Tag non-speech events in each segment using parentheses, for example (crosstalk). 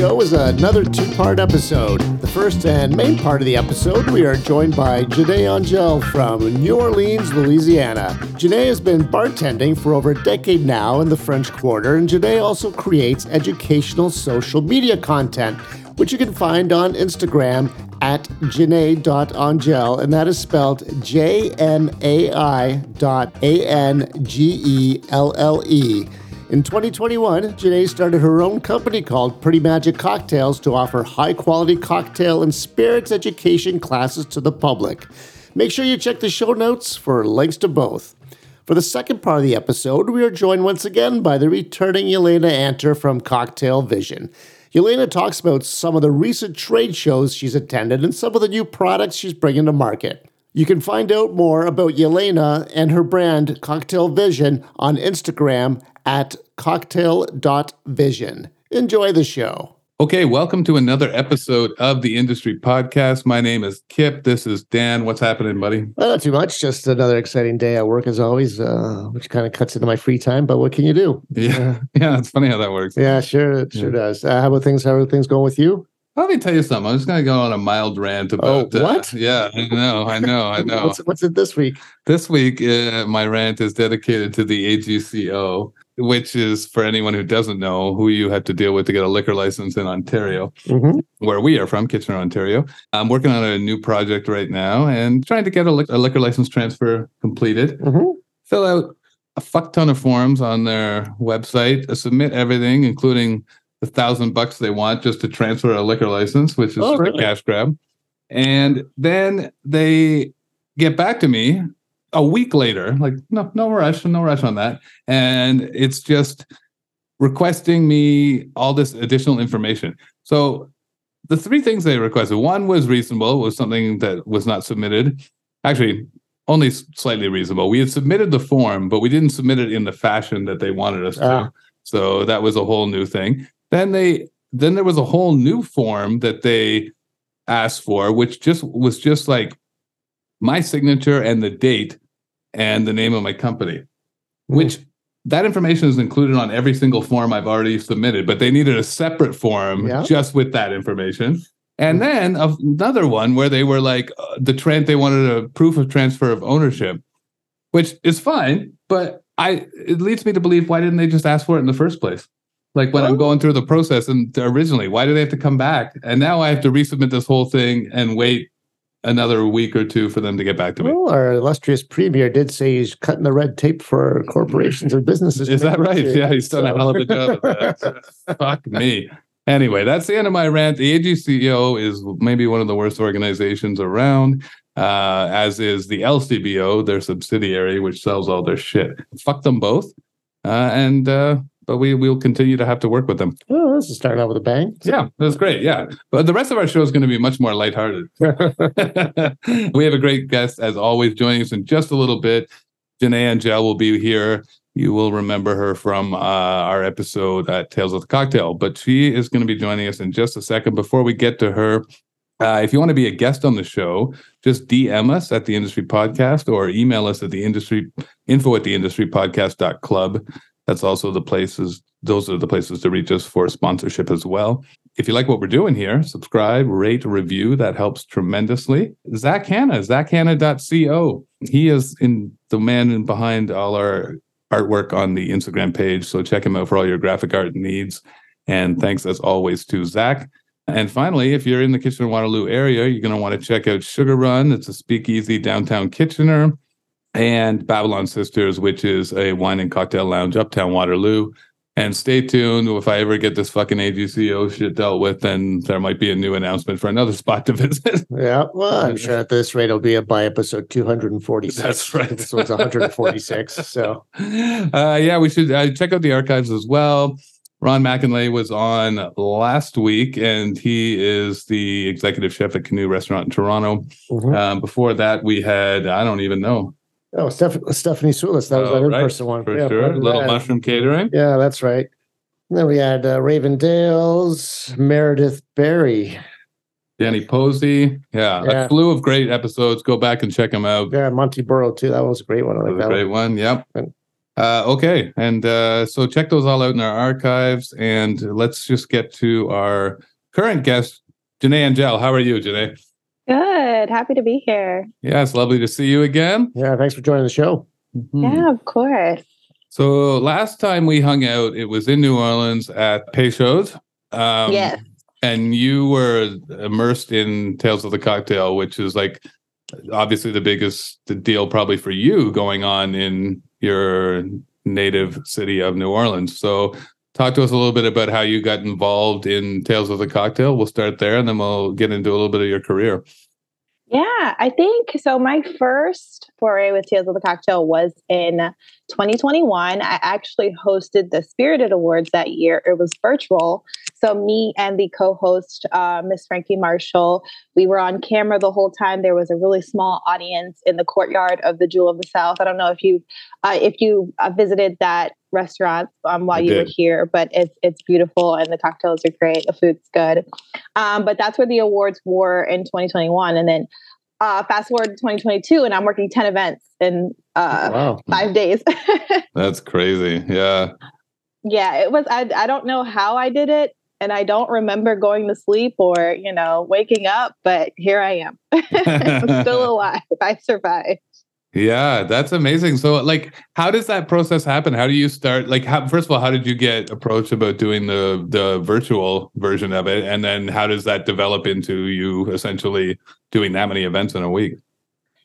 show is another two part episode. The first and main part of the episode, we are joined by J'Nai Angelle from New Orleans, Louisiana. J'Nai has been bartending for over a decade now in the French Quarter, and J'Nai also creates educational social media content, which you can find on Instagram at jnai.angelle, and that is spelled J N A I dot A N G E L L E. In 2021, J'Nai started her own company called Pretty Magic Cocktails to offer high quality cocktail and spirits education classes to the public. Make sure you check the show notes for links to both. For the second part of the episode, we are joined once again by the returning Yelena Anter from Cocktail Vision. Yelena talks about some of the recent trade shows she's attended and some of the new products she's bringing to market. You can find out more about Yelena and her brand Cocktail Vision on Instagram at cocktail.vision. Enjoy the show. Okay, welcome to another episode of the Industry Podcast. My name is Kip. This is Dan. What's happening, buddy? Well, not too much. Just another exciting day at work, as always, uh, which kind of cuts into my free time. But what can you do? Yeah, (laughs) yeah, it's funny how that works. Yeah, sure, it sure does. Uh, how about things? How are things going with you? Let me tell you something. I'm just going to go on a mild rant about Oh, what? Uh, yeah, I know, I know, I (laughs) know. what's, what's it this week? This week, uh, my rant is dedicated to the AGCO, which is for anyone who doesn't know who you have to deal with to get a liquor license in Ontario, Mm-hmm. where we are from, Kitchener, Ontario. I'm working on a new project right now and trying to get a, a liquor license transfer completed. Mm-hmm. Fill out a fuck ton of forms on their website, uh, submit everything, including the thousand bucks they want just to transfer a liquor license, which is Oh, really? a cash grab. And then they get back to me a week later, like no, no rush, no rush on that. And it's just requesting me all this additional information. So the three things they requested, one was reasonable, was something that was not submitted. Actually, only slightly reasonable. We had submitted the form, but we didn't submit it in the fashion that they wanted us to. Ah. So that was a whole new thing. Then they then there was a whole new form that they asked for, which just was just like my signature and the date and the name of my company, which that information is included on every single form I've already submitted, but they needed a separate form Yeah. just with that information. And then another one where they were like uh, the trend they wanted a proof of transfer of ownership, which is fine, but I it leads me to believe why didn't they just ask for it in the first place? Like when I'm going through the process and originally, why do they have to come back? And now I have to resubmit this whole thing and wait another week or two for them to get back to me. Well, our illustrious premier did say he's cutting the red tape for corporations and businesses. Is that right? Yeah, he's done a hell of a job. (laughs) Fuck me. Anyway, that's the end of my rant. The AGCO is maybe one of the worst organizations around, uh, as is the LCBO, their subsidiary, which sells all their shit. Fuck them both. Uh, and uh, but we will continue to have to work with them. Well, this is starting out with a bang. Yeah, that's great. Yeah, but the rest of our show is going to be much more lighthearted. (laughs) we have a great guest, as always, joining us in just a little bit. J'Nai Angelle will be here. You will remember her from uh, our episode at Tales of the Cocktail, but she is going to be joining us in just a second. Before we get to her, uh, if you want to be a guest on the show, just DM us at the Industry Podcast or email us at the Industry info at the Industry Podcast club. That's also the places. Those are the places to reach us for sponsorship as well. If you like what we're doing here, subscribe, rate, review. That helps tremendously. Zak Hannah, zakhannah.co. He is in the man behind all our artwork on the Instagram page. So check him out for all your graphic art needs. And thanks as always to Zak. And finally, if you're in the Kitchener Waterloo area, you're going to want to check out Sugar Run. It's a speakeasy downtown Kitchener. And Babylon Sisters, which is a wine and cocktail lounge uptown Waterloo. And stay tuned. If I ever get this fucking AGCO shit dealt with, then there might be a new announcement for another (laughs) spot to visit. Yeah, well, I'm sure at this rate it'll be up by episode 246. That's right. This one's 146. So, (laughs) uh, yeah, we should uh, check out the archives as well. Ron McKinlay was on last week, and he is the executive chef at Canoe Restaurant in Toronto. mhm. Um, before that, we had I don't even know oh, Steph- Stephanie Soulis. That was Oh, that in right, person one. for Yeah, sure. Little that. Mushroom Catering. Yeah, that's right. And then we had uh, Raven Dales, Meredith Berry. Danny Posey. Yeah, Yeah. a slew of great episodes. Go back and check them out. Yeah, Monty Burrow, too. That was a great one. I That like was a that great one. one. Yep. And- Uh, okay, and uh, so check those all out in our archives, and let's just get to our current guest, J'Nai Angelle. How are you, J'Nai? Good. Happy to be here. Yeah, it's lovely to see you again. Yeah, thanks for joining the show. Mhm. Yeah, of course. So last time we hung out, it was in New Orleans at Peychaud's. Um, yes. and you were immersed in Tales of the Cocktail, which is like obviously the biggest deal probably for you going on in your native city of New Orleans. So talk to us a little bit about how you got involved in Tales of the Cocktail. We'll start there and then we'll get into a little bit of your career. Yeah, I think so. My first foray with Tales of the Cocktail was in 2021. I actually hosted the Spirited Awards that year. It was virtual. So, me and the co host, uh, Miss Frankie Marshall, we were on camera the whole time. There was a really small audience in the courtyard of the Jewel of the South. I don't know if you uh, if you uh, visited that restaurant um, while I you were here, but it's it's beautiful and the cocktails are great. The food's good. Um, but that's where the awards were in 2021, and then uh, fast forward to 2022, and I'm working 10 events in uh, wow. five days. (laughs) That's crazy. Yeah. yeah, it was. I I don't know how I did it, and I don't remember going to sleep or you know waking up, but here I am. (laughs) I'm still (laughs) alive. I survived. Yeah, that's amazing. So, like, how does that process happen? How do you start? Like, how, first of all, how did you get approached about doing the the virtual version of it, and then how does that develop into you essentially doing that many events in a week?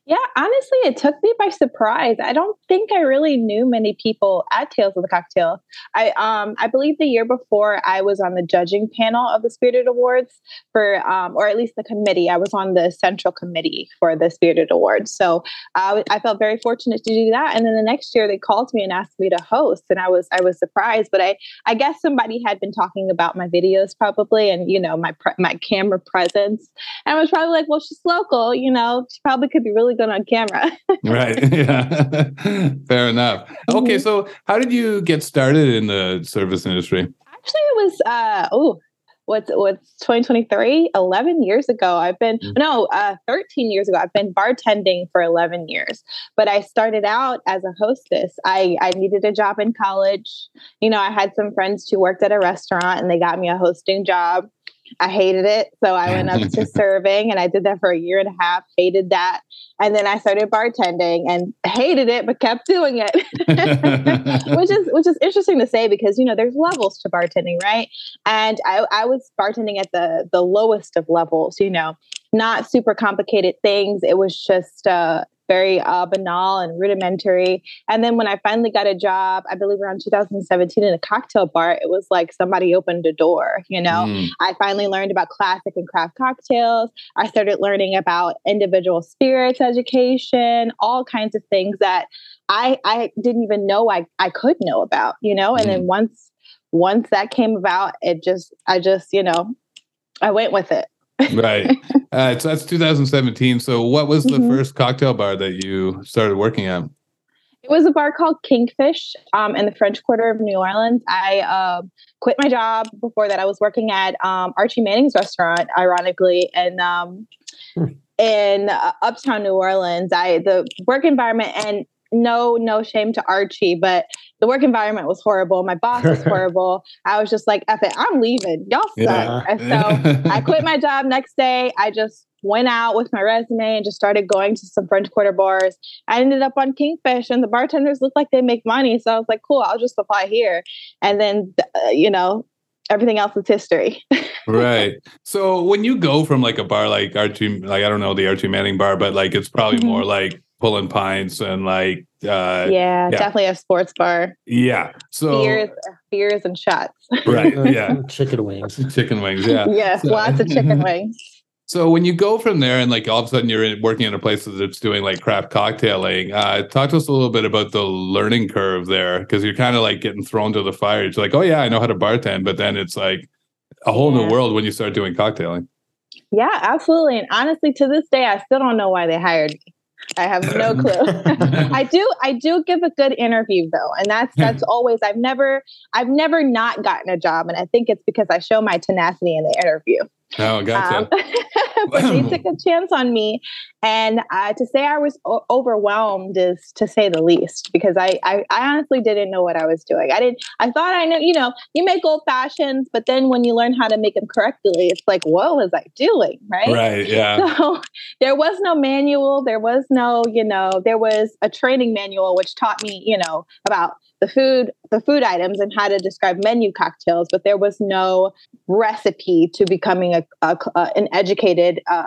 Yeah, honestly, it took me by surprise. I don't think I really knew many people at Tales of the Cocktail. I um I believe the year before I was on the judging panel of the Spirited Awards for um or at least the committee. I was on the central committee for the Spirited Awards. So I I felt very fortunate to do that. And then the next year they called me and asked me to host, and I was I was surprised. But I I guess somebody had been talking about my videos probably, and you know my pre- my camera presence. And I was probably like, well, she's local, you know, she probably could be really on camera. (laughs) right. (laughs) Yeah. (laughs) Fair enough. Okay. Mhm. So, how did you get started in the service industry? Actually, it was uh oh, what's what's 2023? 11 years ago. I've been Mm. no, uh 13 years ago. I've been bartending for 11 years. But I started out as a hostess. I I needed a job in college. You know, I had some friends who worked at a restaurant and they got me a hosting job. I hated it. So I went up to (laughs) serving and I did that for a year and a half, hated that. And then I started bartending and hated it, but kept doing it. (laughs) which is which is interesting to say because you know there's levels to bartending, right? And I, I was bartending at the the lowest of levels, you know, not super complicated things. It was just uh, very uh, banal and rudimentary. And then when I finally got a job, I believe around 2017 in a cocktail bar, it was like somebody opened a door, you know. Mm. I finally learned about classic and craft cocktails. I started learning about individual spirits education, all kinds of things that I I didn't even know I I could know about, you know. And then once once that came about, it just I just you know I went with it. right. (laughs) Uh, so that's 2017. So, what was the Mhm. first cocktail bar that you started working at? It was a bar called Kingfish um, in the French Quarter of New Orleans. I um, quit my job before that. I was working at um, Archie Manning's restaurant, ironically, and um, Hmm. in uh, Uptown New Orleans. I the work environment and no no shame to Archie, but the work environment was horrible. My boss was (laughs) horrible. I was just like, "Eff it, I'm leaving. Y'all suck." Yeah. And so (laughs) I quit my job next day. I just went out with my resume and just started going to some French Quarter bars. I ended up on Kingfish, and the bartenders looked like they make money. So I was like, cool, I'll just apply here. And then, uh, you know, everything else is history. (laughs) right. So when you go from like a bar like Archie, like I don't know the Archie Manning bar, but like it's probably more like pulling pints and like uh yeah, definitely a sports bar. yeah. So Beers, beers and shots. (laughs) right, yeah. (laughs) Chicken wings. Chicken wings, yeah. yes, So- lots of chicken wings. (laughs) So when you go from there and like all of a sudden you're in, working in a place that's doing like craft cocktailing, uh, talk to us a little bit about the learning curve there because you're kind of like getting thrown to the fire. It's like, oh yeah, I know how to bartend, but then it's like a whole Yeah. new world when you start doing cocktailing. Yeah, absolutely. And honestly, to this day, I still don't know why they hired me. I have (laughs) no clue. (laughs) I do I do give a good interview though. And that's hmm. that's always I've never I've never not gotten a job. And I think it's because I show my tenacity in the interview. Oh, gotcha. Um, (laughs) but they took a chance on me. And uh, to say I was o- overwhelmed is to say the least, because I, I, I honestly didn't know what I was doing. I didn't, I thought I know, you know, you make old fashions, but then when you learn how to make them correctly, it's like, what was I doing? Right. Right. (laughs) Yeah. So there was no manual. There was no, you know, there was a training manual which taught me, you know, about the food, the food items and how to describe menu cocktails, but there was no recipe to becoming a, a an educated uh,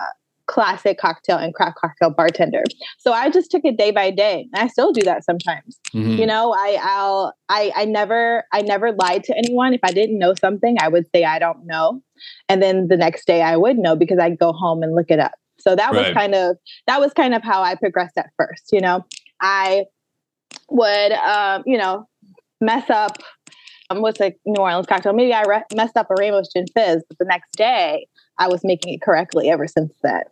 classic cocktail and craft cocktail bartender. So I just took it day by day. I still do that sometimes. Mhm. You know, I I'll I I never I never lied to anyone. If I didn't know something, I would say I don't know. And then the next day I would know because I'd go home and look it up. So that was kind of that was kind of how I progressed at first, you know. I would um, you know, mess up um, what's a New Orleans cocktail? Maybe I re- messed up a Ramos Gin Fizz, but the next day I was making it correctly ever since then.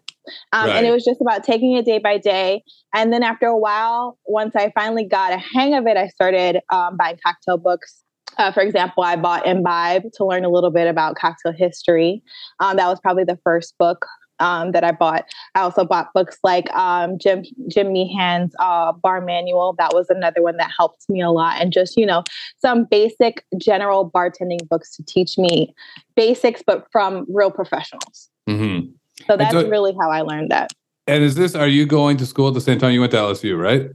Um, And it was just about taking it day by day. And then after a while, once I finally got a hang of it, I started um, buying cocktail books. Uh, for example, I bought Imbibe to learn a little bit about cocktail history. Um, that was probably the first book um, that I bought. I also bought books like um, Jim Jim Meehan's uh, Bar Manual. That was another one that helped me a lot, and just you know some basic general bartending books to teach me basics, but from real professionals. Mhm. So that's so- really how I learned that. And is this? Are you going to school at the same time you went to LSU? Right?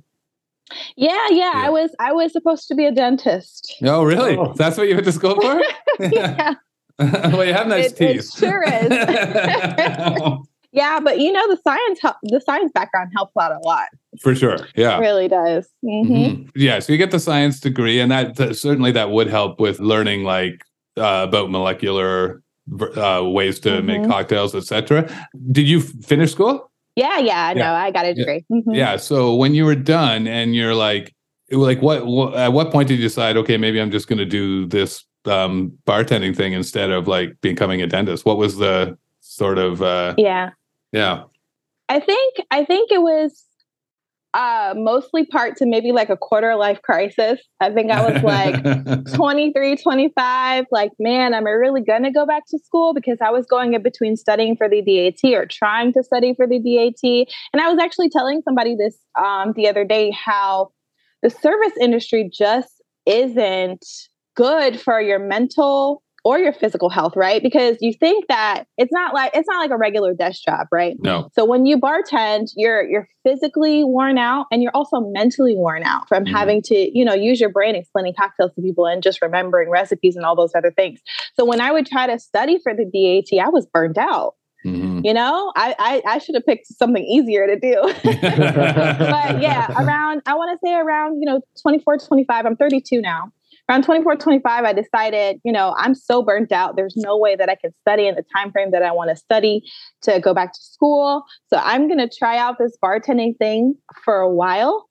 Yeah, yeah, Yeah. I was I was supposed to be a dentist. Oh, really? Oh. That's what you went to school for? (laughs) yeah, (laughs) (laughs) well, you have nice It- it teeth. sure is. (laughs) yeah, but you know the science the science background helps out a lot. for sure. Yeah. It really does. hmm Mhm. Yeah. So you get the science degree, and that, that- certainly that would help with learning like uh, about molecular uh, ways to make Mhm. cocktails, etc. Did you finish school? Yeah, yeah. Yeah. I got a degree. Mhm. Yeah. So when you were done, and you're like, like what, what? At what point did you decide? Okay, maybe I'm just going to do this um, bartending thing instead of like becoming a dentist. What was the sort of? Uh, yeah. yeah. I think I think it was uh mostly part to maybe like a quarter life crisis. I think I was like (laughs) 23, 25, like, man, am I really going to go back to school? Because I was going in between studying for the DAT or trying to study for the DAT. And I was actually telling somebody this um, the other day how the service industry just isn't good for your mental or your physical health, right? Because you think that it's not like it's not like a regular desk job, right? no. So when you bartend, you're you're physically worn out and you're also mentally worn out from Mhm. having to, you know, use your brain explaining cocktails to people and just remembering recipes and all those other things. So when I would try to study for the DAT, I was burned out. Mhm. You know, I I, I should have picked something easier to do. (laughs) but yeah, around I want to say around, you know, 24, to 25, I'm 32 now. Around 24, 25, I decided, you know, I'm so burnt out. There's no way that I can study in the time frame that I want to study to go back to school. So I'm going to try out this bartending thing for a while.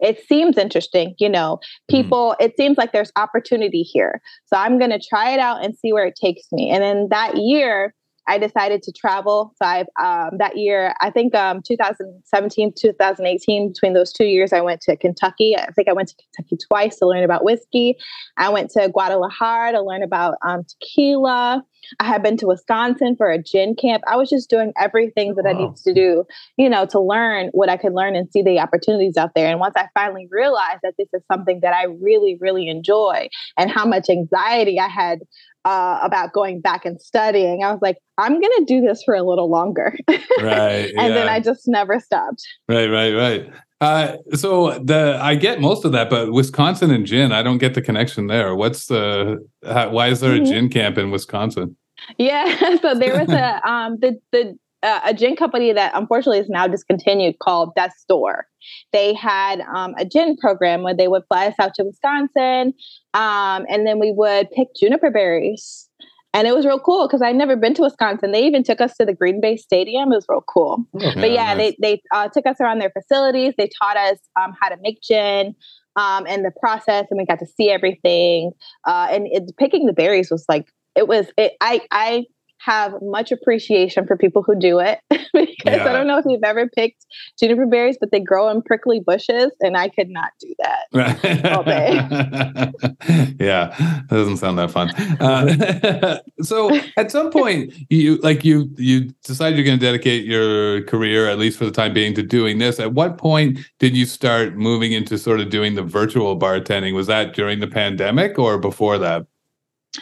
It seems interesting, you know, hmm. people, it seems like there's opportunity here. So I'm going to try it out and see where it takes me. And then that year, I decided to travel. So I um, that year, I think um, 2017, 2018, between those two years, I went to Kentucky. I think I went to Kentucky twice to learn about whiskey. I went to Guadalajara to learn about um, tequila. I had been to Wisconsin for a gin camp. I was just doing everything that I needed to do, you know, to learn what I could learn and see the opportunities out there. And once I finally realized that this is something that I really, really enjoy and how much anxiety I had uh, about going back and studying, I was like, I'm going to do this for a little longer. (laughs) Right. and then. I just never stopped. Right, right, right. Uh, so the I get most of that, but Wisconsin and gin, I don't get the connection there. What's the how, why is there a Mhm. gin camp in Wisconsin? Yeah. (laughs) So there was a (laughs) um the the uh, a gin company that unfortunately is now discontinued called Death's Door. They had um, a gin program where they would fly us out to Wisconsin, um, and then we would pick juniper berries. And it was real cool because I'd never been to Wisconsin. They even took us to the Green Bay Stadium. It was real cool. But yeah, nice. they they uh, took us around their facilities. They taught us um, how to make gin um, and the process, and we got to see everything. Uh, and it, picking the berries was like it was. It, I I have much appreciation for people who do it (laughs) because yeah. I don't know if you've ever picked juniper berries, but they grow in prickly bushes, and I could not do that (laughs) all day. (laughs) yeah, that doesn't sound that fun. Uh, so at some point, you like you you decide you're going to dedicate your career, at least for the time being, to doing this. At what point did you start moving into sort of doing the virtual bartending? Was that during the pandemic or before that?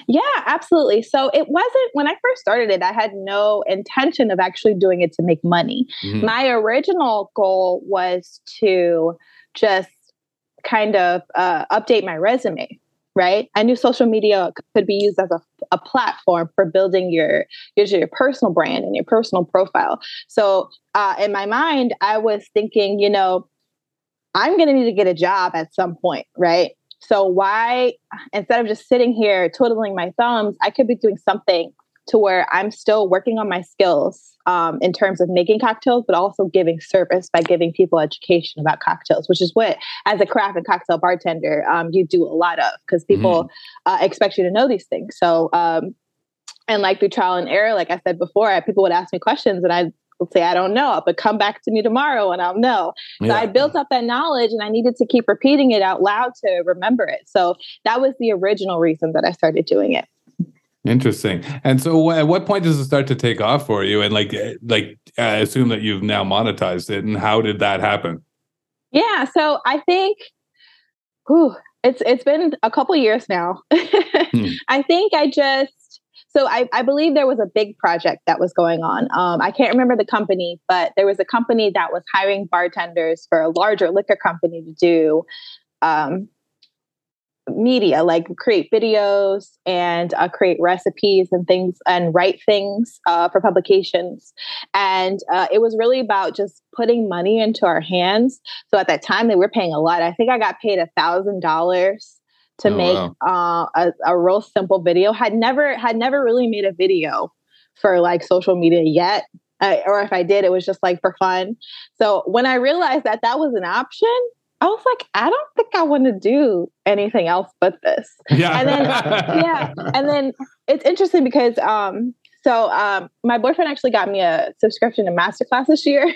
Yeah, absolutely. So it wasn't when I first started it, I had no intention of actually doing it to make money. Mm-hmm. My original goal was to just kind of uh, update my resume. Right. I knew social media could be used as a, a platform for building your, your, your personal brand and your personal profile. So uh, in my mind, I was thinking, you know, I'm going to need to get a job at some point, right? So why instead of just sitting here twiddling my thumbs, I could be doing something to where I'm still working on my skills um, in terms of making cocktails, but also giving service by giving people education about cocktails, which is what, as a craft and cocktail bartender, um, you do a lot of because people mm-hmm. uh, expect you to know these things. So, um, and like through trial and error, like I said before, people would ask me questions and I will say, I don't know, but come back to me tomorrow and I'll know. So yeah. I built up that knowledge and I needed to keep repeating it out loud to remember it. So that was the original reason that I started doing it. Interesting. And so, at what point does it start to take off for you? And like, eh, like, I assume that you've now monetized it. And how did that happen? Yeah. So I think, whew, it's it's been a couple years now. (laughs) hmm. I think I just so I, I, believe there was a big project that was going on. Um, I can't remember the company, but there was a company that was hiring bartenders for a larger liquor company to do um, media, like create videos and uh, create recipes and things and write things uh, for publications. And uh, it was really about just putting money into our hands. So at that time, they were paying a lot. I think I got paid a thousand dollars to oh, make wow. uh, a, a real simple video. Had never had never really made a video for like social media yet. Or if I did, it was just like for fun. So when I realized that that was an option, I was like, I don't think I want to do anything else but this. Yeah. And then, yeah. (laughs) And then it's interesting because um, so um, my boyfriend actually got me a subscription to Masterclass this year,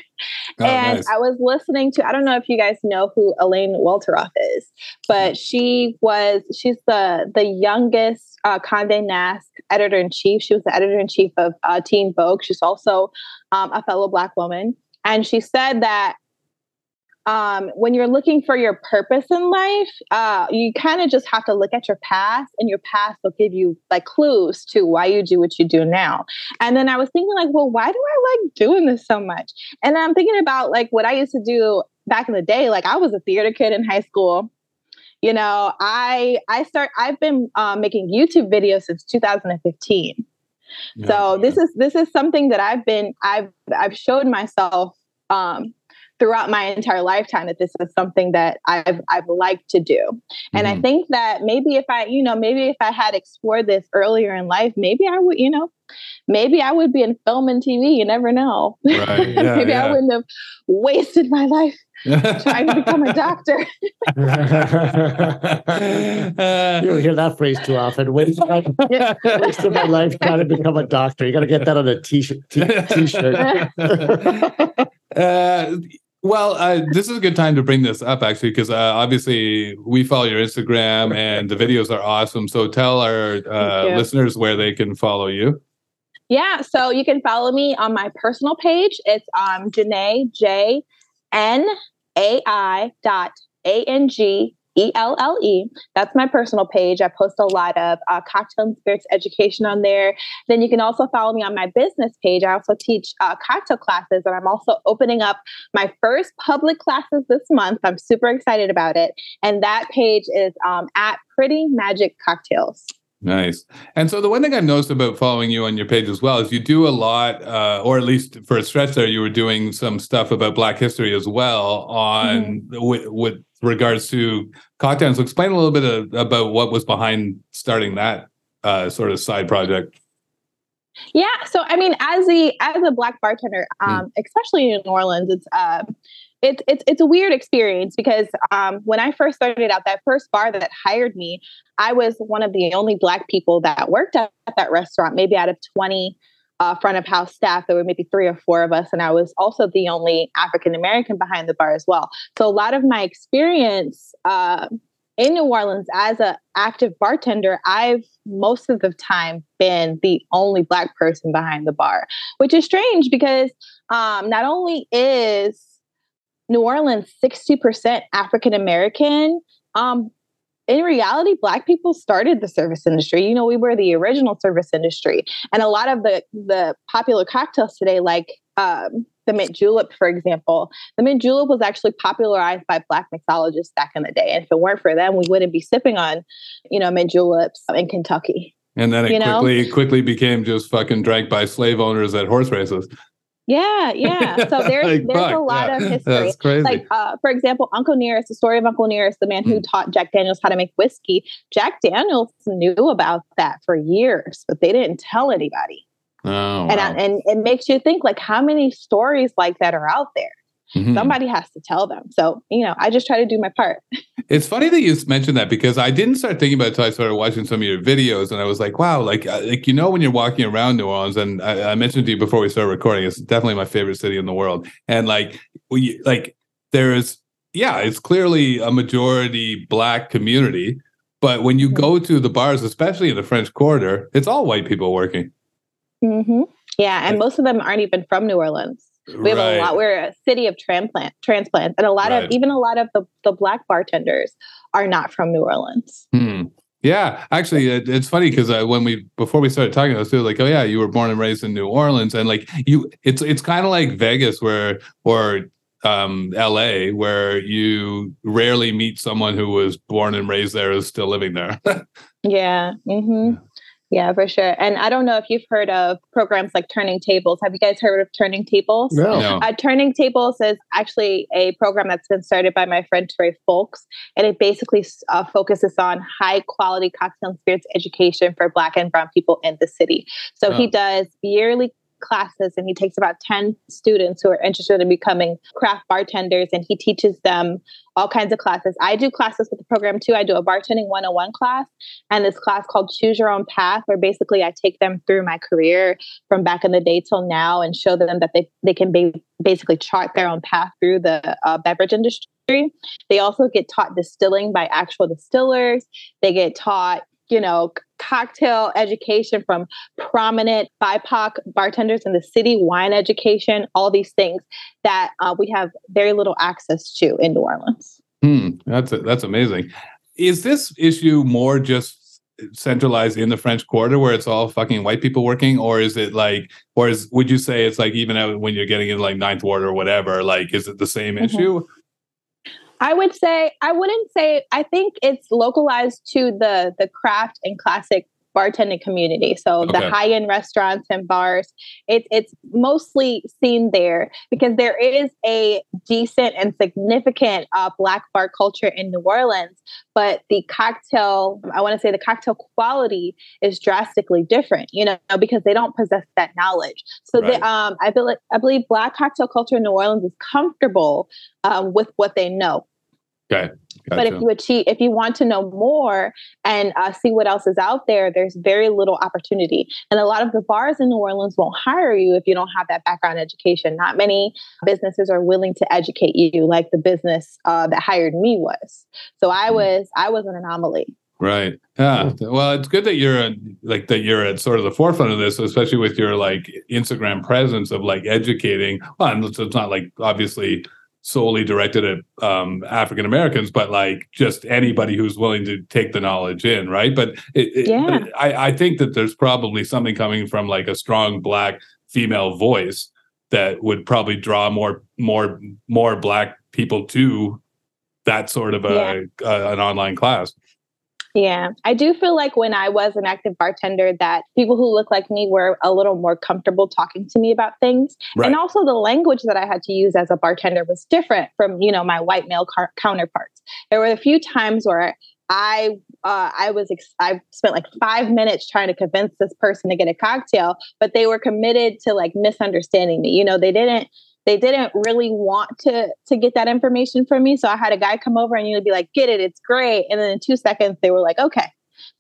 oh, and nice. I was listening to. I don't know if you guys know who Elaine Welteroth is, but she was she's the the youngest uh, Condé Nast editor in chief. She was the editor in chief of uh, Teen Vogue. She's also um, a fellow Black woman, and she said that um, when you're looking for your purpose in life, uh, you kind of just have to look at your past, and your past will give you like clues to why you do what you do now. And then I was thinking, like, well, why do I like doing this so much? And I'm thinking about like what I used to do back in the day. Like, I was a theater kid in high school. You know, I I start. I've been um, making YouTube videos since 2015. Yeah, so yeah. this is this is something that I've been I've I've showed myself um, throughout my entire lifetime that this is something that I've I've liked to do. And mm-hmm. I think that maybe if I, you know, maybe if I had explored this earlier in life, maybe I would, you know, maybe I would be in film and TV. You never know. Right. (laughs) Yeah, maybe yeah. I wouldn't have wasted (laughs) (laughs) my life trying to become a doctor. you don't hear that phrase too often. Wasted my, wasted my life trying to become a doctor. You got to get that on a t-shirt. T- t-shirt. Uh, well, uh, this is a good time to bring this up actually, because uh, obviously we follow your Instagram and the videos are awesome. So tell our uh, listeners where they can follow you. Yeah, so you can follow me on my personal page. It's um J'Nai J N A I dot A N G E L L E. That's my personal page. I post a lot of uh, cocktail and spirits education on there. Then you can also follow me on my business page. I also teach uh, cocktail classes, and I'm also opening up my first public classes this month. I'm super excited about it. And that page is um, at Pretty Magic Cocktails. Nice. And so the one thing I've noticed about following you on your page as well is you do a lot, uh, or at least for a stretch there, you were doing some stuff about Black history as well on mm-hmm. with, with regards to cocktails. So explain a little bit of, about what was behind starting that uh, sort of side project. Yeah, so I mean, as a as a black bartender, hmm. um, mm. especially in New Orleans, it's uh, it's it's it's a weird experience because um, when I first started out, that first bar that hired me, I was one of the only black people that worked at, at that restaurant, maybe out of twenty uh, front of house staff. There were maybe three or four of us, and I was also the only African American behind the bar as well. So a lot of my experience uh, in New Orleans as an active bartender, I've most of the time been the only Black person behind the bar, which is strange because um, not only is New Orleans 60% African American, um, in reality, Black people started the service industry. You know, we were the original service industry, and a lot of the the popular cocktails today, like um, the mint julep, for example, the mint julep was actually popularized by Black mixologists back in the day. And if it weren't for them, we wouldn't be sipping on, you know, mint juleps in Kentucky. And then it you quickly know? quickly became just fucking drank by slave owners at horse races. Yeah, yeah. So (laughs) there's like, there's fuck, a lot yeah. of history. That's. Like uh, for example, Uncle Nearest, the story of Uncle Nearest, the man who mm. taught Jack Daniels how to make whiskey. Jack Daniels knew about that for years, but they didn't tell anybody. Oh, and wow. I, and it makes you think like how many stories like that are out there. Mm-hmm. Somebody has to tell them. So, you know, I just try to do my part. it's funny that you mentioned that because I didn't start thinking about it until I started watching some of your videos, and I was like, wow, like, uh, like you know, when you're walking around New Orleans, and I, I mentioned to you before we started recording, it's definitely my favorite city in the world, and like, we like there's yeah, it's clearly a majority black community, but when you mm-hmm. go to the bars, especially in the French Quarter, it's all white people working. Mm-hmm. Yeah, and most of them aren't even from New Orleans. We have right. a lot. We're a city of transplant transplants, and a lot right. of even a lot of the the black bartenders are not from New Orleans. Hmm. Yeah, actually, it, it's funny because uh, when we before we started talking, I was like, "Oh yeah, you were born and raised in New Orleans," and like you, it's it's kind of like Vegas, where or um, L.A., where you rarely meet someone who was born and raised there is still living there. (laughs) yeah. Mm-hmm. yeah. Yeah, for sure. And I don't know if you've heard of programs like Turning Tables. Have you guys heard of Turning Tables? No. no. Uh, Turning Tables is actually a program that's been started by my friend Touré Folkes, and it basically uh, focuses on high quality cocktail and spirits education for Black and Brown people in the city. So oh. he does yearly classes and he takes about 10 students who are interested in becoming craft bartenders and he teaches them all kinds of classes. I do classes with the program too. I do a bartending 101 class and this class called Choose Your Own Path, where basically I take them through my career from back in the day till now and show them that they, they can be, basically chart their own path through the uh, beverage industry. They also get taught distilling by actual distillers. They get taught you know, cocktail education from prominent BIPOC bartenders in the city, wine education, all these things that uh, we have very little access to in New Orleans. Hmm, that's that's amazing. Is this issue more just centralized in the French Quarter where it's all fucking white people working, or is it like, or is would you say it's like even when you're getting in like Ninth Ward or whatever, like is it the same mm-hmm. issue? I would say I wouldn't say I think it's localized to the the craft and classic bartending community. So okay. the high end restaurants and bars, it's it's mostly seen there because there is a decent and significant uh, black bar culture in New Orleans, but the cocktail, I want to say the cocktail quality is drastically different, you know, because they don't possess that knowledge. So right. they, um, I feel like I believe black cocktail culture in New Orleans is comfortable um, with what they know. Okay. Gotcha. But if you achieve, if you want to know more and uh, see what else is out there, there's very little opportunity. And a lot of the bars in New Orleans won't hire you if you don't have that background education. Not many businesses are willing to educate you like the business uh, that hired me was. So I hmm. was, I was an anomaly. Right. Yeah. Well, it's good that you're like that you're at sort of the forefront of this, especially with your like Instagram presence of like educating. Well, it's not like obviously solely directed at um, African Americans, but like just anybody who's willing to take the knowledge in, right? But, it, yeah. But I, I think that there's probably something coming from like a strong black female voice that would probably draw more more more black people to that sort of a, yeah. a an online class. Yeah, I do feel like when I was an active bartender, that people who look like me were a little more comfortable talking to me about things, right. and also the language that I had to use as a bartender was different from you know my white male car- counterparts. There were a few times where I uh, I was ex- I spent like five minutes trying to convince this person to get a cocktail, but they were committed to like misunderstanding me. You know, they didn't they didn't really want to to get that information from me. So I had a guy come over and you'd be like, "Get it, it's great," and then in two seconds they were like, "Okay."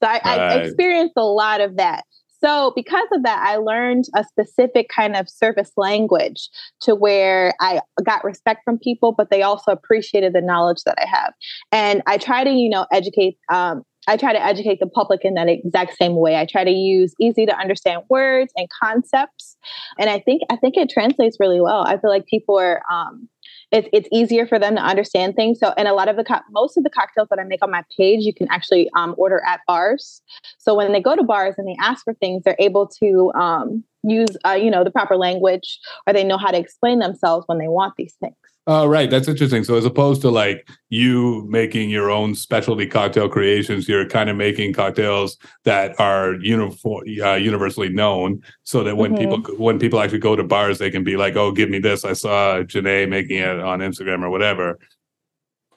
So I, right. I experienced a lot of that. So, because of that, I learned a specific kind of service language to where I got respect from people, but they also appreciated the knowledge that I have. And I try to, you know, educate um, I try to educate the public in that exact same way. I try to use easy to understand words and concepts, and I think I think it translates really well. I feel like people are um, it's it's easier for them to understand things. So, and a lot of the co- most of the cocktails that I make on my page, you can actually um, order at bars. So when they go to bars and they ask for things, they're able to um, use uh, you know the proper language, or they know how to explain themselves when they want these things. Oh, right. That's interesting. So, as opposed to like you making your own specialty cocktail creations, you're kind of making cocktails that are uniform, uh, universally known, so that when mm-hmm. people when people actually go to bars, they can be like, "Oh, give me this! I saw J'Nai making it on Instagram or whatever."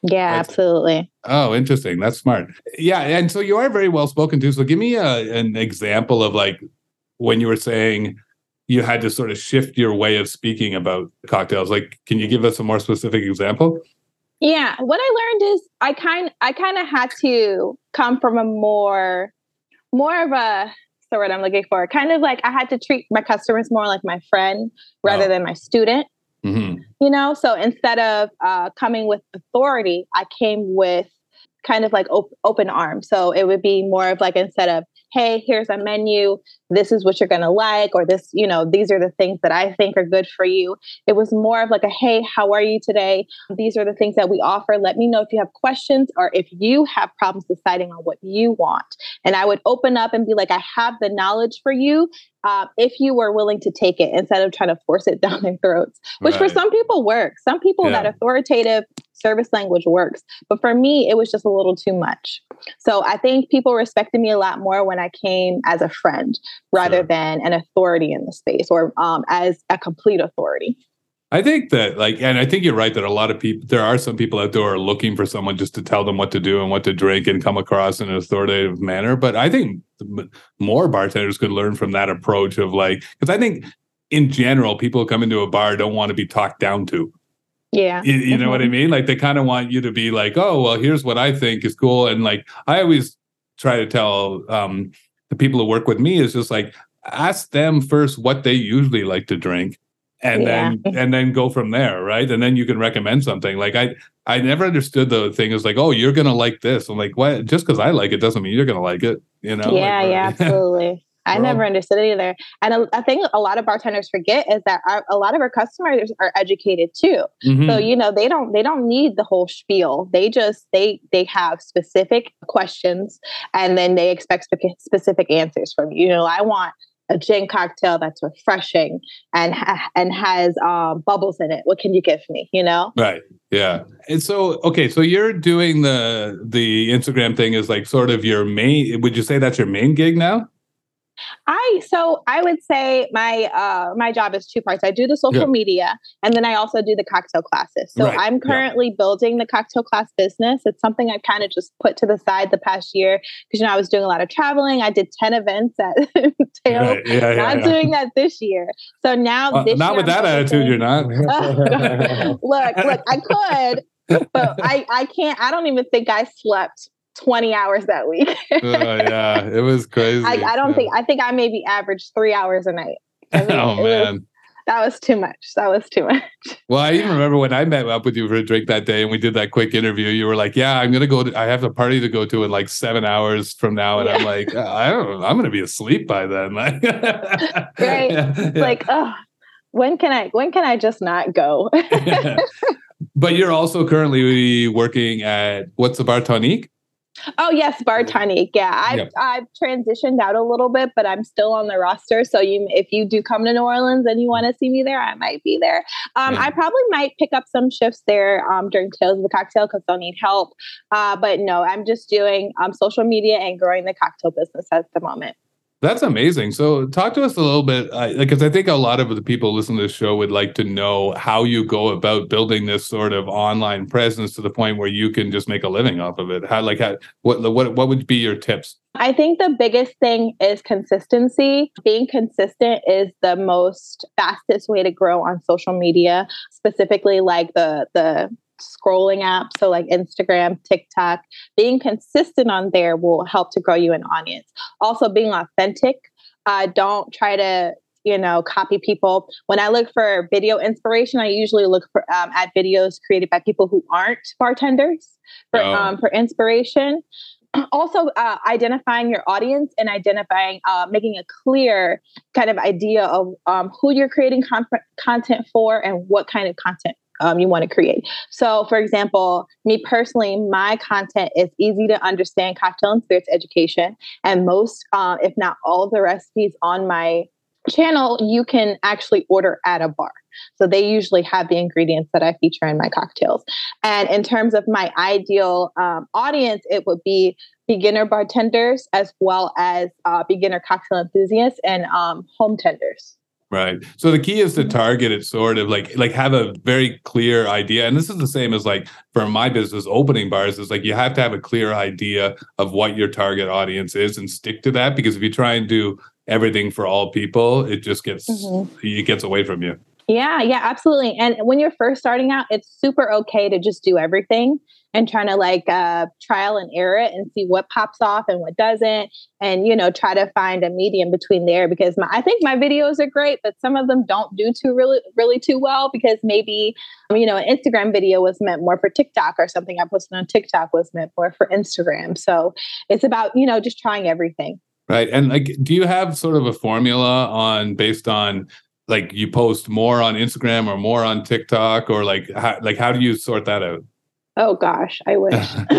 Yeah, That's, absolutely. Oh, interesting. That's smart. Yeah, and so you are very well spoken to. So, give me a, an example of like when you were saying you had to sort of shift your way of speaking about cocktails. Like can you give us a more specific example? Yeah what i learned is i kind i kind of had to come from a more more of a the word i'm looking for? Kind of like i had to treat my customers more like my friend rather oh. than my student. Mm-hmm. you know so instead of uh, coming with authority i came with kind of like op- open arms. So it would be more of like instead of hey, here's a menu. This is what you're going to like, or this, you know, these are the things that I think are good for you. It was more of like a, hey, how are you today? These are the things that we offer. Let me know if you have questions or if you have problems deciding on what you want. And I would open up and be like, I have the knowledge for you. Uh, if you were willing to take it instead of trying to force it (laughs) down their throats, which right. for some people works. Some people yeah. that authoritative service language works. But for me, it was just a little too much. So I think people respected me a lot more when I came as a friend rather sure. than an authority in the space or um, as a complete authority. I think that, like, and I think you're right that a lot of people, there are some people out there are looking for someone just to tell them what to do and what to drink and come across in an authoritative manner. But I think more bartenders could learn from that approach of like, because I think in general, people who come into a bar don't want to be talked down to. Yeah. You, you know what I mm-hmm. mean? Like they kind of want you to be like, oh, well, here's what I think is cool. And like I always try to tell um, the people who work with me is just like ask them first what they usually like to drink and yeah. then (laughs) and then go from there right and then you can recommend something like i i never understood the thing is like oh you're gonna like this i'm like what just because i like it doesn't mean you're gonna like it you know yeah like, yeah (laughs) absolutely I never understood it either. And a thing a lot of bartenders forget is that our, a lot of our customers are educated too. Mm-hmm. So you know they don't they don't need the whole spiel. They just they they have specific questions and then they expect spe- specific answers from you. You know, I want a gin cocktail that's refreshing and ha- and has um, bubbles in it. What can you give me? You know, right? Yeah. And so, okay, so you're doing the the Instagram thing is like sort of your main. Would you say that's your main gig now? I so I would say my uh my job is two parts. I do the social yeah. media and then I also do the cocktail classes. So right. I'm currently yeah. building the cocktail class business. It's something I've kind of just put to the side the past year because you know I was doing a lot of traveling. I did 10 events at (laughs) Tail. Right. Yeah, not doing that this year. So now well, this not with that attitude, you're not. (laughs) look, look, I could, but I I can't I don't even think I slept 20 hours that week. oh, yeah, it was crazy. (laughs) I, I don't yeah. think, I think I maybe averaged three hours a night. I (laughs) oh, mean, oh, man. Was, that was too much. That was too (laughs) much. Well, I even remember when I met up with you for a drink that day and we did that quick interview. You were like, "Yeah, I'm gonna go. To, I have a party to go to in like seven hours from now," and yeah. I'm like, uh, "I don't. I'm gonna be asleep by then." right? Yeah, yeah. Like, oh, when can I? When can I just not go? but you're also currently working at what's the bar tonique? Oh yes, Bar Tonique. Yeah, I've yep. I've transitioned out a little bit, but I'm still on the roster. So you, if you do come to New Orleans and you want to see me there, I might be there. Um, yeah. I probably might pick up some shifts there um, during Tales of the Cocktail because they'll need help. Uh, but no, I'm just doing um, social media and growing the cocktail business at the moment. That's amazing. So, talk to us a little bit, because uh, I think a lot of the people listening to this show would like to know how you go about building this sort of online presence to the point where you can just make a living off of it. How, like, how, what, what, what would be your tips? I think the biggest thing is consistency. Being consistent is the most fastest way to grow on social media, specifically like the the scrolling apps, so like Instagram, TikTok, being consistent on there will help to grow you an audience. Also, being authentic. uh, don't try to you know copy people when i look for video inspiration i usually look for um, at videos created by people who aren't bartenders for Oh. um, for inspiration (clears throat) also uh, identifying your audience and identifying uh, making a clear kind of idea of um, who you're creating con- content for and what kind of content um, you want to create. So for example me personally my content is easy to understand cocktail and spirits education and most uh, if not all of the recipes on my channel you can actually order at a bar. So they usually have the ingredients that i feature in my cocktails. And in terms of my ideal um, audience it would be beginner bartenders as well as uh, beginner cocktail enthusiasts and um, home tenders Right. So the key is to target it sort of like like have a very clear idea. And this is the same as like for my business opening bars is like you have to have a clear idea of what your target audience is and stick to that because if you try and do everything for all people, it just gets Mhm. it gets away from you. Yeah, yeah, absolutely. And when you're first starting out, it's super okay to just do everything and trying to like uh, trial and error it and see what pops off and what doesn't, and you know try to find a medium between there. Because my, I think my videos are great, but some of them don't do too really really too well because maybe um, you know an Instagram video was meant more for TikTok or something I posted on TikTok was meant more for Instagram. So it's about you know just trying everything. Right. And like do you have sort of a formula on based on like you post more on Instagram or more on TikTok or like how, like how do you sort that out? Oh gosh, I wish. (laughs)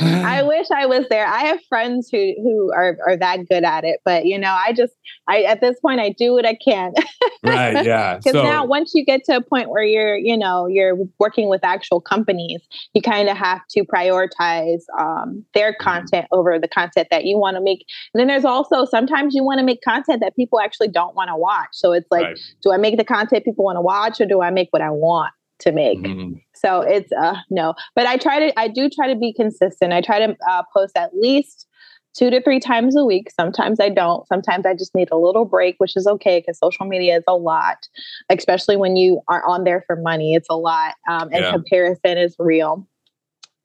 I wish I was there. I have friends who who are are that good at it, but you know, I just I at this point I do what I can. right. (laughs) Yeah. Because So now once you get to a point where you're, you know, you're working with actual companies, you kind of have to prioritize um, their Mm-hmm. content over the content that you want to make. And then there's also sometimes you want to make content that people actually don't want to watch. So it's like, Right. do I make the content people want to watch or do I make what I want to make? Mhm. So it's uh no, but I try to I do try to be consistent. I try to uh, post at least two to three times a week. Sometimes I don't. Sometimes I just need a little break, which is okay because social media is a lot, especially when you are on there for money. It's a lot, um, and Yeah. comparison is real.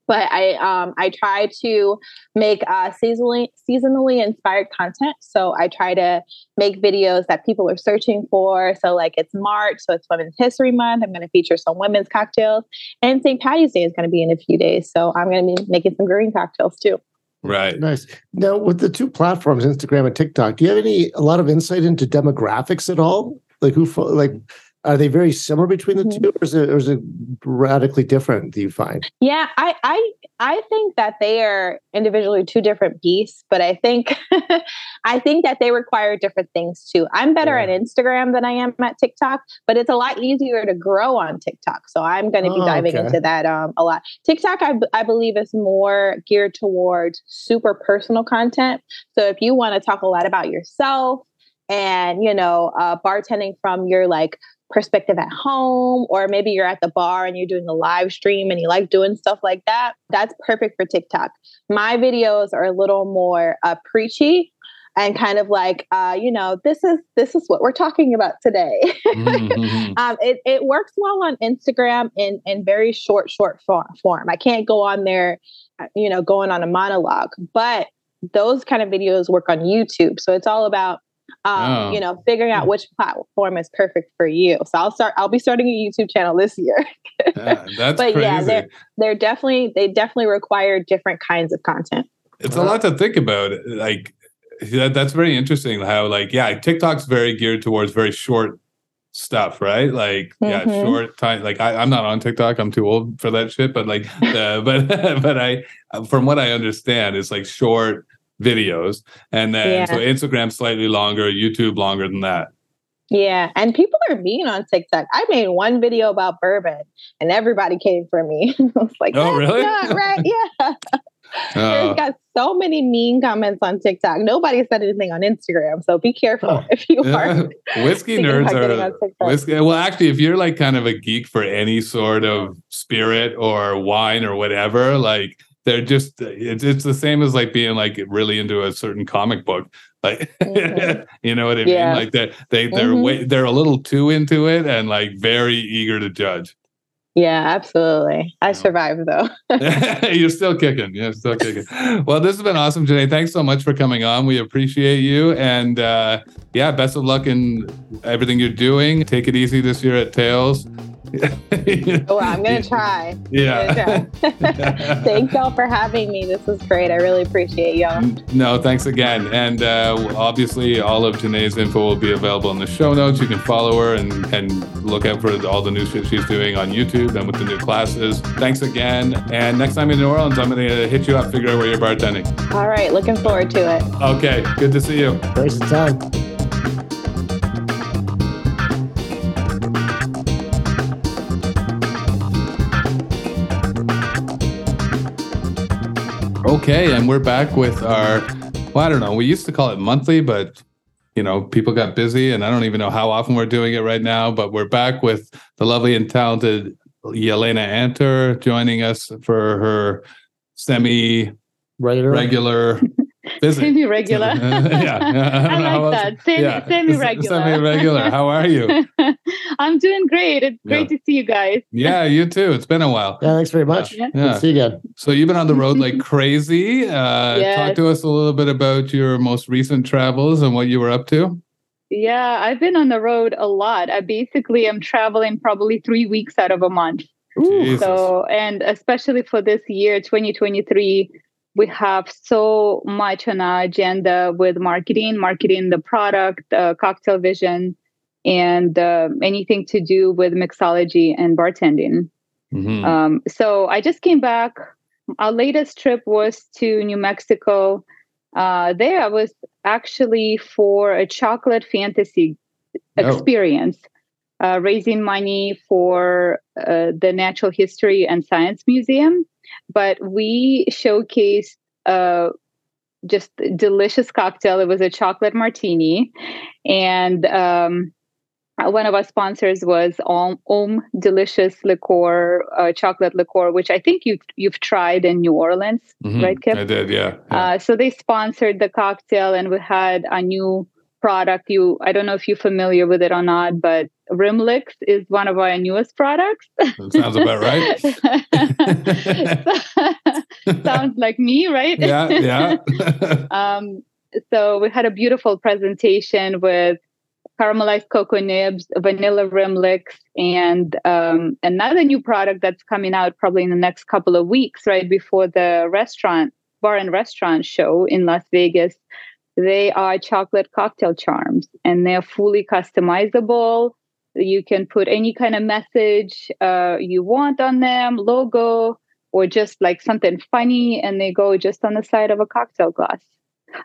But I um, I try to make uh, seasonally seasonally inspired content. So I try to make videos that people are searching for. So like it's March, so it's Women's History Month. I'm going to feature some women's cocktails, and St. Patty's Day is going to be in a few days. So I'm going to be making some green cocktails too. Right. Nice. Now, with the two platforms, Instagram and TikTok, do you have any a lot of insight into demographics at all? Like who, like, are they very similar between the two, or is, it, or is it radically different? Do you find? Yeah, I I I think that they are individually two different beasts, but I think (laughs) I think that they require different things too. I'm better Yeah. at Instagram than I am at TikTok, but it's a lot easier to grow on TikTok. So I'm going to be Oh, diving okay. into that um, a lot. TikTok, I, b- I believe, is more geared towards super personal content. So if you want to talk a lot about yourself and you know uh, bartending from your like perspective at home, or maybe you're at the bar and you're doing a live stream and you like doing stuff like that, that's perfect for TikTok. My videos are a little more uh, preachy and kind of like, uh, you know, this is this is what we're talking about today. Mhm. (laughs) um, it, it works well on Instagram in in very short short for- form. I can't go on there, uh, you know, going on a monologue, but those kind of videos work on YouTube. So it's all about um, Oh. you know, figuring out which platform is perfect for you. So I'll start. I'll be starting a YouTube channel this year. Yeah, (laughs) that's But crazy. yeah, they're- They're definitely they definitely require different kinds of content. it's a lot to think about. Like that, that's very interesting. How like yeah, TikTok's very geared towards very short stuff, right? Like yeah, Mhm. short time. Like I, I'm not on TikTok. I'm too old for that shit. But like, uh, (laughs) but but I, from what I understand, it's like short videos, and then so Instagram slightly longer, YouTube longer than that. Yeah, and people are mean on TikTok. I made one video about bourbon, and everybody came for me. (laughs) I was like, Oh, really? right." (laughs) Yeah, Uh, there's got so many mean comments on TikTok. Nobody said anything on Instagram, so be careful Oh. (laughs) if you yeah. are. whiskey nerds are whiskey. Well, actually, if you're like kind of a geek for any sort of spirit or wine or whatever, like they're just it's it's the same as like being like really into a certain comic book. Like Mhm. (laughs) you know what I Yeah. mean? Like they they they're Mhm. way they're a little too into it and like very eager to judge. Yeah, absolutely. I survived though. (laughs) (laughs) You're still kicking. You're still kicking. Well, this has been awesome, J'Nai. Thanks so much for coming on. We appreciate you. And uh, yeah, best of luck in everything you're doing. Take it easy this year at Tales. Well, I'm gonna try. (laughs) Yeah. (laughs) Thank y'all for having me. This was great. I really appreciate y'all. No, thanks again. And uh, obviously, all of J'Nai's info will be available in the show notes. You can follow her and and look out for all the new shit she's doing on YouTube and with the new classes. Thanks again. And next time in New Orleans, I'm gonna hit you up, figure out where you're bartending. All right, looking forward to it. Okay, good to see you. Thanks for time. Okay, and we're back with our, well, I don't know, we used to call it monthly, but you know, people got busy and I don't even know how often we're doing it right now, but we're back with the lovely and talented Yelena Anter joining us for her semi Regular. Regular visit. Semi regular. yeah, I like that. Semi, yeah. semi regular. Semi regular. How are you? (laughs) I'm doing great. It's great to see you guys. (laughs) Yeah, you too. It's been a while. Yeah, thanks very much. Yeah. Good Yeah. to see you again. So you've been on the road like (laughs) crazy. Uh, Talk to us a little bit about your most recent travels and what you were up to. Yeah, I've been on the road a lot. I basically am traveling probably three weeks out of a month. Jesus. So, and especially for this year, 2023, we have so much on our agenda with marketing, marketing the product, uh, cocktail vision, and uh, anything to do with mixology and bartending. Mhm. Um, so I just came back. Our latest trip was to New Mexico. Uh, there, I was actually for a chocolate fantasy Oh. experience, uh, raising money for uh, the Natural History and Science Museum. But we showcased uh, just delicious cocktail. It was a chocolate martini, and um, one of our sponsors was Om, Om Delicious Liqueur, uh, chocolate liqueur, which I think you've you've tried in New Orleans, Mhm. right, Kip? I did, yeah. yeah. Uh, so they sponsored the cocktail, and we had a new product. You, I don't know if you're familiar with it or not, but Rimlix is one of our newest products. that sounds about right. (laughs) Sounds like me, right? yeah, yeah. (laughs) um, so we had a beautiful presentation with caramelized cocoa nibs, vanilla rimlix, and um, another new product that's coming out probably in the next couple of weeks, right before the restaurant bar and restaurant show in Las Vegas. They are chocolate cocktail charms, and they're fully customizable. You can put any kind of message uh, you want on them, logo, or just like something funny, and they go just on the side of a cocktail glass.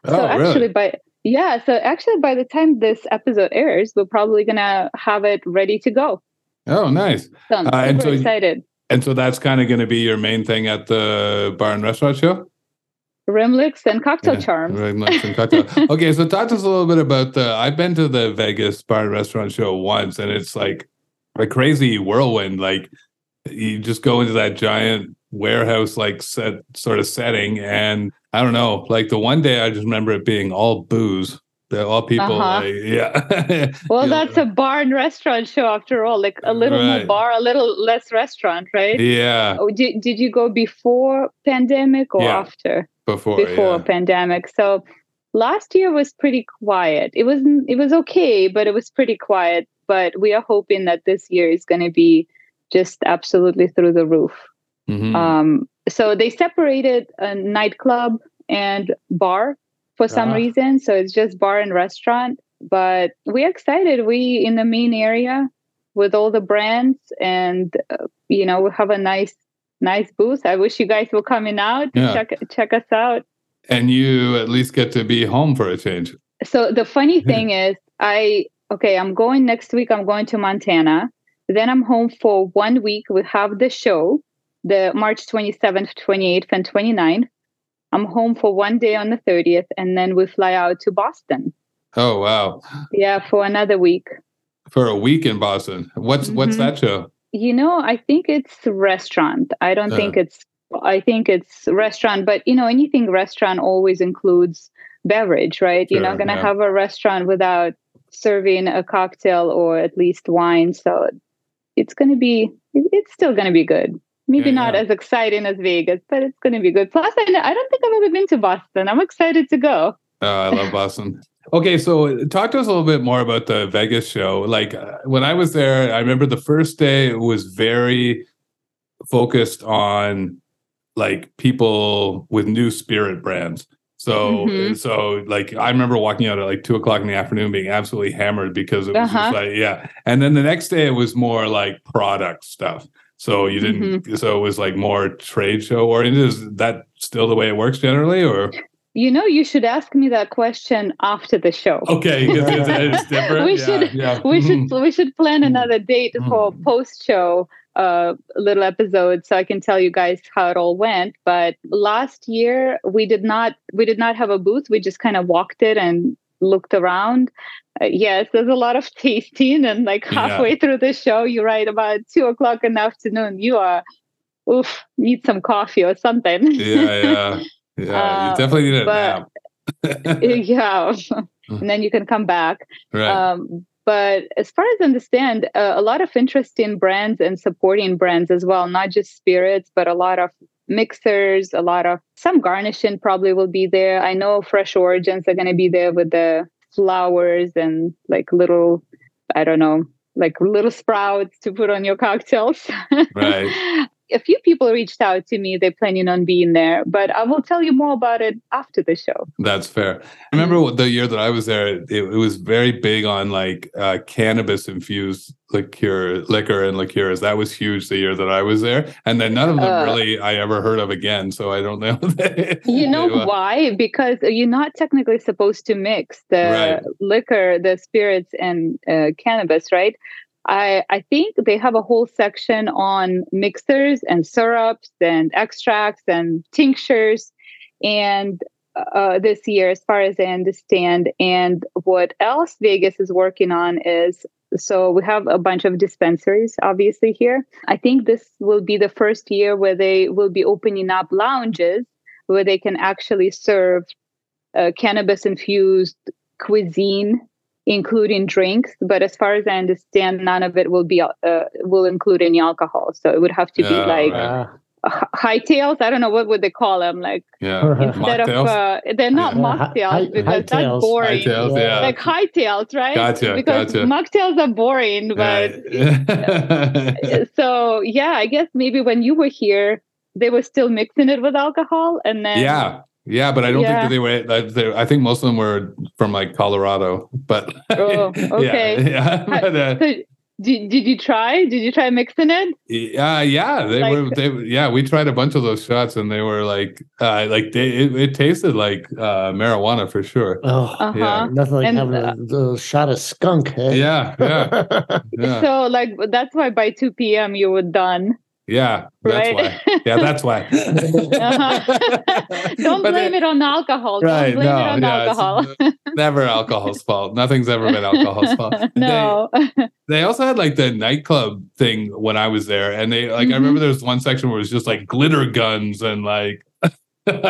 oh, so actually, really? by yeah, so actually, by the time this episode airs, we're probably gonna have it ready to go. Oh, nice. So I'm Uh, and super so excited. And so that's kind of going to be your main thing at the bar and restaurant show? Rimlix and cocktail Yeah, charms. And cocktail. (laughs) okay, so talk to us a little bit about the. I've been to the Vegas bar and restaurant show once, and it's like a crazy whirlwind. Like you just go into that giant warehouse, like set sort of setting, and I don't know. Like the one day, I just remember it being all booze. That all people, Uh-huh. like, yeah. (laughs) Well, You know, that's a bar and restaurant show after all. Like a little Right. more bar, a little less restaurant, right? yeah. Oh, did, did you go before pandemic or Yeah. after? Before, before yeah. pandemic. So last year was pretty quiet. It was it was okay, but it was pretty quiet. But we are hoping that this year is going to be just absolutely through the roof. Mhm. Um, so they separated a nightclub and bar for some Ah. reason. So it's just bar and restaurant. But we're excited. We in the main area with all the brands, and uh, you know we have a nice nice booth. I wish you guys were coming out to Yeah. check check us out. and you at least get to be home for a change. So the funny (laughs) thing is, I okay, I'm going next week. I'm going to Montana. Then I'm home for one week. We have the show, the March 27th, 28th, and 29th. I'm home for one day on the 30th, and then we fly out to Boston. Oh wow! Yeah, for another week. For a week in Boston. What's what's Mhm. that show? You know, I think it's restaurant. I don't Uh. think it's. I think it's restaurant, but you know, anything restaurant always includes beverage, right? You're Sure, not going to yeah. have a restaurant without serving a cocktail or at least wine. So it's going to be it's still going to be good. Maybe Yeah, not yeah. as exciting as Vegas, but it's going to be good. Plus, I, I don't think I've ever been to Boston. I'm excited to go. Oh, I love Boston. Okay, so talk to us a little bit more about the Vegas show. Like uh, when I was there, I remember the first day it was very focused on like people with new spirit brands. So, Mhm. so like I remember walking out at like two o'clock in the afternoon, being absolutely hammered because it was Uh-huh. just like yeah. And then the next day it was more like product stuff. So you didn't. Mm-hmm. So it was like more trade show oriented. Is that still the way it works generally, or You know, you should ask me that question after the show. okay? Because it's, it's (laughs) different. We Yeah, should- Yeah. we should we should plan another date for Mhm. post show uh little episode so I can tell you guys how it all went. But last year we did not we did not have a booth. We just kind of walked it and looked around. Uh, yes, there's a lot of (laughs) tasting, and like Yeah. halfway through the show, you're right about two o'clock in the afternoon. You are, oof, need some coffee or something. yeah, yeah, (laughs) yeah. Uh, you definitely need a nap. (laughs) yeah, (laughs) and then you can come back. right. Um, but as far as I understand, uh, a lot of interest in brands and supporting brands as well, not just spirits, but a lot of mixers, a lot of some garnishing probably will be there. I know Fresh Origins are going to be there with the flowers and like little, I don't know, like little sprouts to put on your cocktails. (laughs) Right. A few people reached out to me. They're planning on being there, but I will tell you more about it after the show. That's fair. I remember the year that I was there, it, it was very big on like uh, cannabis infused liqueur, liquor and liqueurs. That was huge the year that I was there, and then none of them Uh. really I ever heard of again. So I don't know. (laughs) You know Yeah. why? Because you're not technically supposed to mix the Right. liquor, the spirits, and uh, cannabis, right? I I think they have a whole section on mixers and syrups and extracts and tinctures, and uh, this year, as far as I understand, and what else Vegas is working on is so we have a bunch of dispensaries obviously here. I think this will be the first year where they will be opening up lounges where they can actually serve uh, cannabis infused cuisine including drinks but as far as i understand none of it will be uh, will include any alcohol so it would have to be Yeah, like right. Uh, h- hightails i don't know what would they call them like yeah, (laughs) instead of uh, they're not Yeah. mocktails Hi- because hightails. that's boring Hightails, Yeah. yeah. like hightails right Gotcha, because gotcha. mocktails are boring but Yeah. (laughs) so yeah i guess maybe when you were here they were still mixing it with alcohol and then yeah. Yeah, but I don't Yeah. think that they were. that they- I think most of them were from like Colorado. But (laughs) Oh, okay. yeah, (laughs) but, uh, So, did, did you try? Did you try mixing it? Yeah, yeah, they Like- were. They yeah, we tried a bunch of those shots, and they were like, uh, like they it, it tasted like uh, marijuana for sure. oh, Uh huh. Yeah. nothing like And, having a, little shot of skunk. eh? Yeah, yeah, (laughs) yeah, So like that's why by two p.m. you were done, yeah. That's right? why. Yeah, that's why. Uh-huh. (laughs) Don't blame they- it on alcohol. Right? Don't blame No, it on yeah, alcohol. never alcohol's fault. Nothing's ever been alcohol's fault. (laughs) no. They, (laughs) they also had like the nightclub thing when I was there, and they like I Mhm. remember there was one section where it was just like glitter guns and like.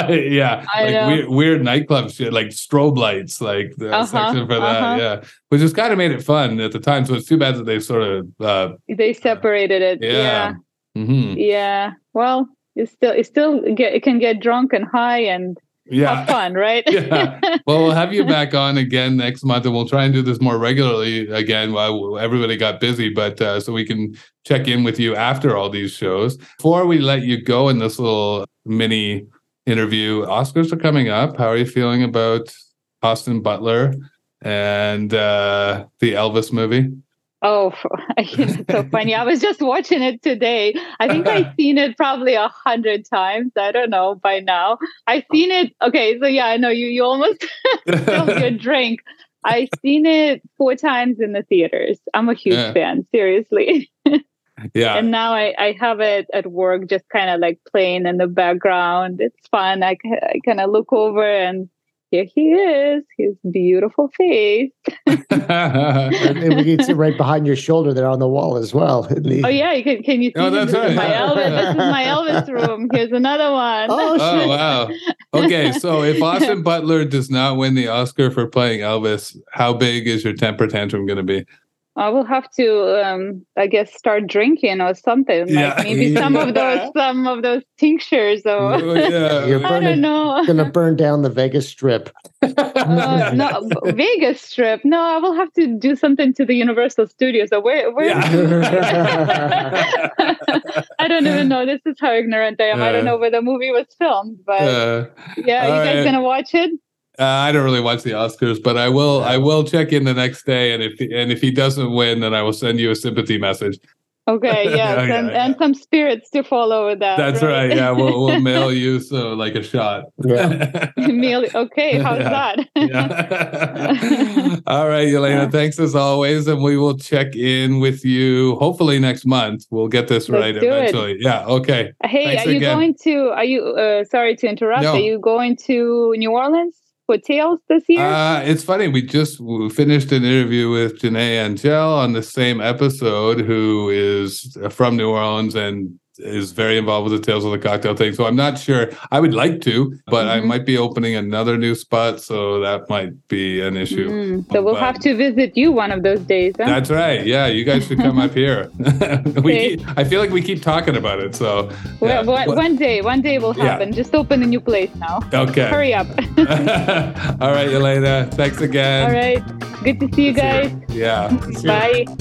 yeah, I like know. weird, weird nightclub shit, like strobe lights, like the Uh-huh, section for that, uh-huh. yeah, which just kind of made it fun at the time. So it's too bad that they sort of, uh, they separated it. yeah, Yeah. Mhm. Yeah. Well, it still it still get it can get drunk and high and yeah. have fun, right? (laughs) Yeah. (laughs) Well, we'll have you back on again next month, and we'll try and do this more regularly again while everybody got busy. But uh, so we can check in with you after all these shows. Before we let you go in this little mini interview, Oscars are coming up. How are you feeling about Austin Butler and uh, the Elvis movie? Oh, (laughs) it's so funny. I was just watching it today. I think I've (laughs) seen it probably a hundred times. I don't know by now. I've seen it. Okay, so yeah, I know you. You almost (laughs) spilled your drink. I've seen it four times in the theaters. I'm a huge Yeah. fan, seriously. yeah. and now I, I have it at work, just kind of like playing in the background. It's fun. I, I kind of look over and here he is, his beautiful face. (laughs) and, and we can sit right behind your shoulder there on the wall as well. the- Oh yeah, you can can you oh, see Oh, this that's is right. my (laughs) Elvis? This is my Elvis room. Here's another one. Oh, Oh shit. wow. Okay, so if (laughs) Austin Butler does not win the Oscar for playing Elvis, how big is your temper tantrum going to be? I will have to, um, I guess, start drinking or something. Like Yeah. maybe (laughs) some of those, some of those tinctures or Oh, yeah. (laughs) You're I don't know. Gonna burn down the Vegas Strip. (laughs) Uh, no, Vegas Strip. No, I will have to do something to the Universal Studios. So where, where? I don't even know. This is how ignorant I am. I don't Uh, know where the movie was filmed, but Uh, yeah, you guys right. gonna watch it? Uh, I don't really watch the Oscars, but I will. I will check in the next day, and if and if he doesn't win, then I will send you a sympathy message. Okay, (laughs) yes, Yeah, and, yeah, and some spirits to follow with that. That's right. Yeah, we'll we'll (laughs) mail you so like a shot. Yeah. (laughs) Meal- okay, how's Yeah. that? Yeah. All right, Elena. Thanks as always, and we will check in with you hopefully next month. We'll get this Let's right do it. eventually. Yeah. Okay. hey, Thanks are you again. going to? Are you? Uh, sorry to interrupt. No. Are you going to New Orleans for Tales this year? Uh, it's funny. We just finished an interview with J'Nai Angelle on the same episode, who is from New Orleans and is very involved with the Tales of the Cocktail thing. So I'm not sure. I would like to, but I Mhm. might be opening another new spot, so that might be an issue. Mm, so we'll but- have to visit you one of those days. Huh? That's right. Yeah, you guys should come up here. (laughs) we keep, I feel like we keep talking about it. So yeah. Well, one, one day, one day will Yeah. happen. Just open a new place now. okay. Hurry up. (laughs) All right, Elena. Thanks again. All right. Good to see you guys. Yeah. Bye. (laughs)